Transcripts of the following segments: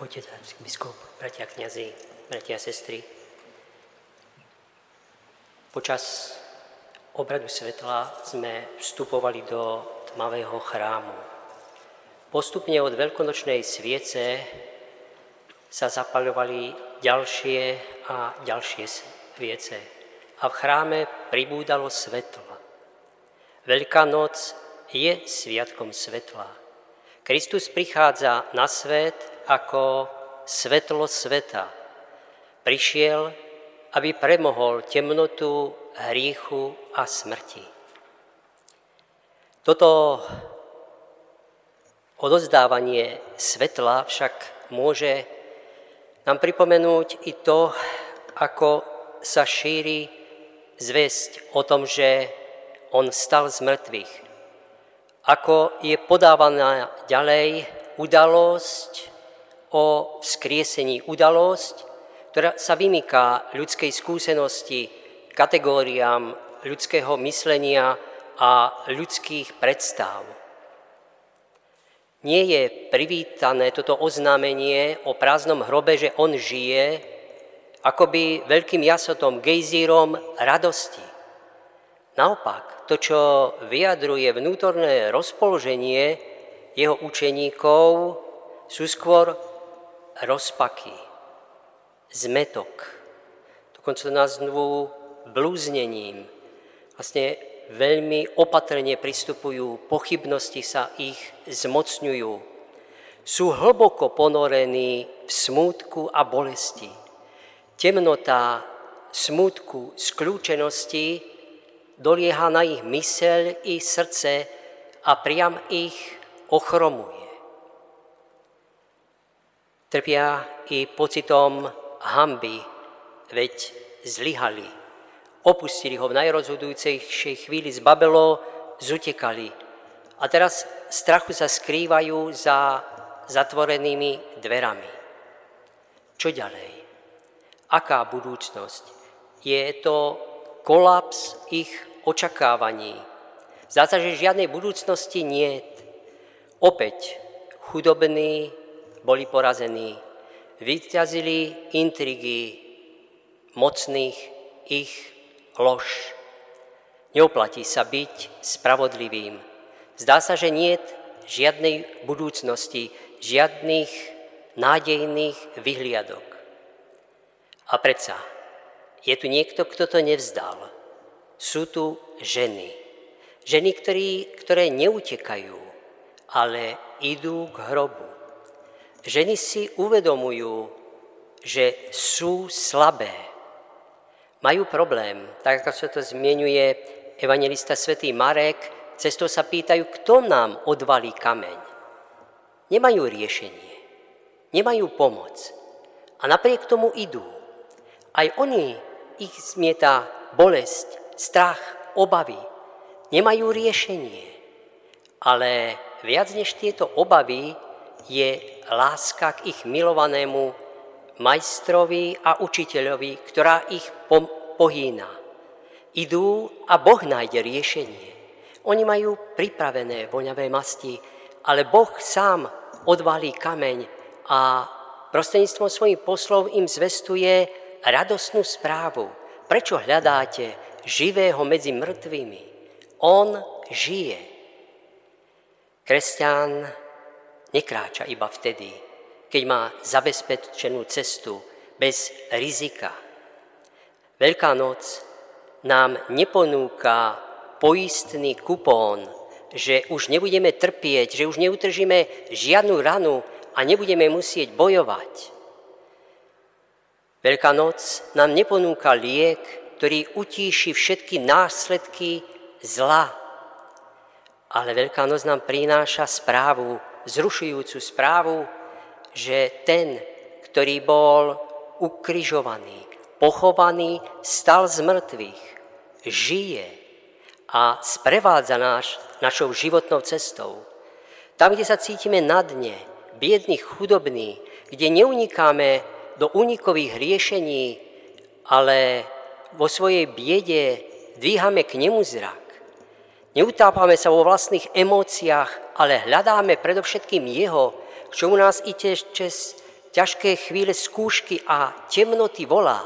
Otec biskup, bratia kniazy, bratia sestry. Počas obradu svetla sme vstupovali do tmavého chrámu. Postupne od veľkonočnej sviece sa zapaľovali ďalšie a ďalšie sviece a v chráme pribúdalo svetlo. Veľká noc je sviatkom svetla. Kristus prichádza na svet ako svetlo sveta. Prišiel, aby premohol temnotu hriechu a smrti. Toto odozdávanie svetla však môže nám pripomenúť i to, ako sa šíri zväzť o tom, že on stal z mŕtvych. Ako je podávaná ďalej udalosť o vzkriesení udalosť, ktorá sa vymyká ľudskej skúsenosti, kategóriám ľudského myslenia a ľudských predstav. Nie je privítané toto oznámenie o prázdnom hrobe, že on žije, akoby veľkým jasotom, gejzírom radosti. Naopak, to, čo vyjadruje vnútorné rozpoloženie jeho učeníkov, sú skôr rozpaky, zmetok, dokonca to nazvú blúznením. Vlastne veľmi opatrne pristupujú, pochybnosti sa ich zmocňujú. Sú hlboko ponorení v smútku a bolesti. Temnota smútku, skľúčenosti dolieha na ich myseľ i srdce a priam ich ochromuje. Trpia i pocitom hamby, veď zlyhali. Opustili ho v najrozhodujúcejšej chvíli z Babelo, zutekali. A teraz strachu sa skrývajú za zatvorenými dverami. Čo ďalej? Aká budúcnosť? Je to kolaps ich očakávaní. Zdá sa, že žiadnej budúcnosti nie. Opäť chudobný, boli porazení. Vyťazili intrigy mocných ich lož. Neoplatí sa byť spravodlivým. Zdá sa, že nie žiadnej budúcnosti, žiadnych nádejných vyhliadok. A predsa, je tu niekto, kto to nevzdal. Sú tu ženy. Ženy, ktorí, ktoré neutekajú, ale idú k hrobu. Ženy si uvedomujú, že sú slabé. Majú problém, tak ako sa to zmienuje evangelista svätý Marek, cestou sa pýtajú, kto nám odvalí kameň. Nemajú riešenie, nemajú pomoc a napriek tomu idú. Aj oni, ich zmieta bolesť, strach, obavy. Nemajú riešenie, ale viac než tieto obavy je láska k ich milovanému majstrovi a učiteľovi, ktorá ich pohýna. Idú a Boh nájde riešenie. Oni majú pripravené voňavé masti, ale Boh sám odvalí kameň a prostredníctvom svojich poslov im zvestuje radosnú správu. Prečo hľadáte živého medzi mŕtvými? On žije. Kresťan nekráča iba vtedy, keď má zabezpečenú cestu bez rizika. Veľká noc nám neponúka poistný kupón, že už nebudeme trpieť, že už neutržíme žiadnu ranu a nebudeme musieť bojovať. Veľká noc nám neponúka liek, ktorý utíši všetky následky zla. Ale Veľká noc nám prináša správu, zrušujúcu správu, že ten, ktorý bol ukrižovaný, pochovaný, stal z mŕtvych, žije a sprevádza náš našou životnou cestou. Tam, kde sa cítime na dne, biedný, chudobný, kde neunikáme do unikových riešení, ale vo svojej biede dvíhame k nemu zrak, Neutápame sa vo vlastných emóciách, ale hľadáme predovšetkým Jeho, k čomu nás i cez ťažké chvíle skúšky a temnoty volá,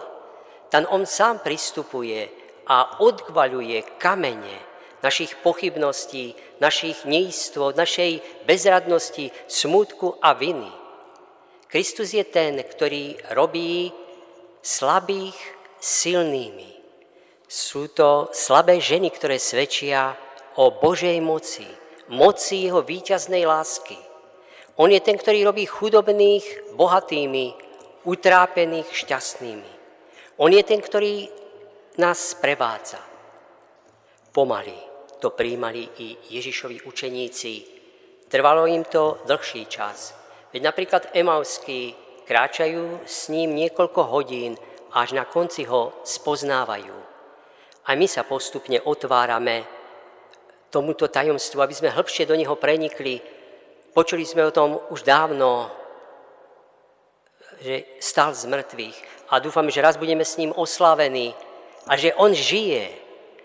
tam on sám pristupuje a odkvaľuje kamene našich pochybností, našich neistôt, našej bezradnosti, smutku a viny. Kristus je ten, ktorý robí slabých silnými. Sú to slabé ženy, ktoré svedčia o Božej moci, moci jeho víťaznej lásky. On je ten, ktorý robí chudobných bohatými, utrápených šťastnými. On je ten, ktorý nás sprevádza. Pomaly to príjmali i Ježišovi učeníci. Trvalo im to dlhší čas. Veď napríklad Emauskí kráčajú s ním niekoľko hodín, až na konci ho spoznávajú. A my sa postupne otvárame tomuto tajomstvu, aby sme hĺbšie do neho prenikli, Počuli sme o tom už dávno, že stal z mŕtvych a dúfam, že raz budeme s ním oslavení a že on žije.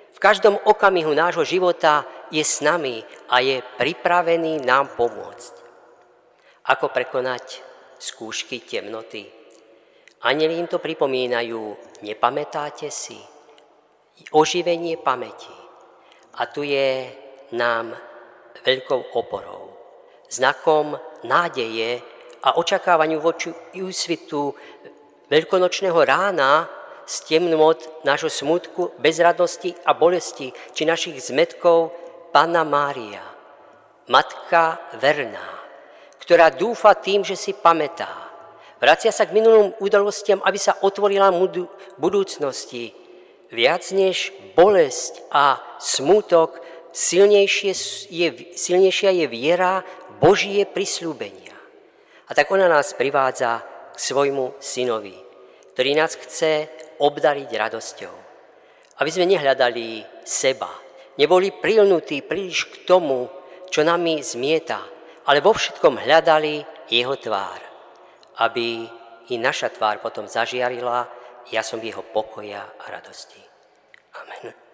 V každom okamihu nášho života je s nami a je pripravený nám pomôcť. Ako prekonať skúšky temnoty? Anieli im to pripomínajú, nepamätáte si? Oživenie pamäti. A tu je nám veľkou oporou znakom nádeje a očakávaniu voči úsvitu veľkonočného rána z temnot nášho smutku, bezradnosti a bolesti, či našich zmetkov, Panna Mária, Matka verná, ktorá dúfa tým, že si pamätá. Vracia sa k minulým udalostiam, aby sa otvorila budúcnosti. Viac než bolesť a smutok, silnejšie je, silnejšia je viera Božie prisľúbenia. A tak ona nás privádza k svojmu synovi, ktorý nás chce obdariť radosťou. Aby sme nehľadali seba, neboli prilnutí príliš k tomu, čo nami zmieta, ale vo všetkom hľadali jeho tvár, aby i naša tvár potom zažiarila, ja som jeho pokoja a radosti. Amen.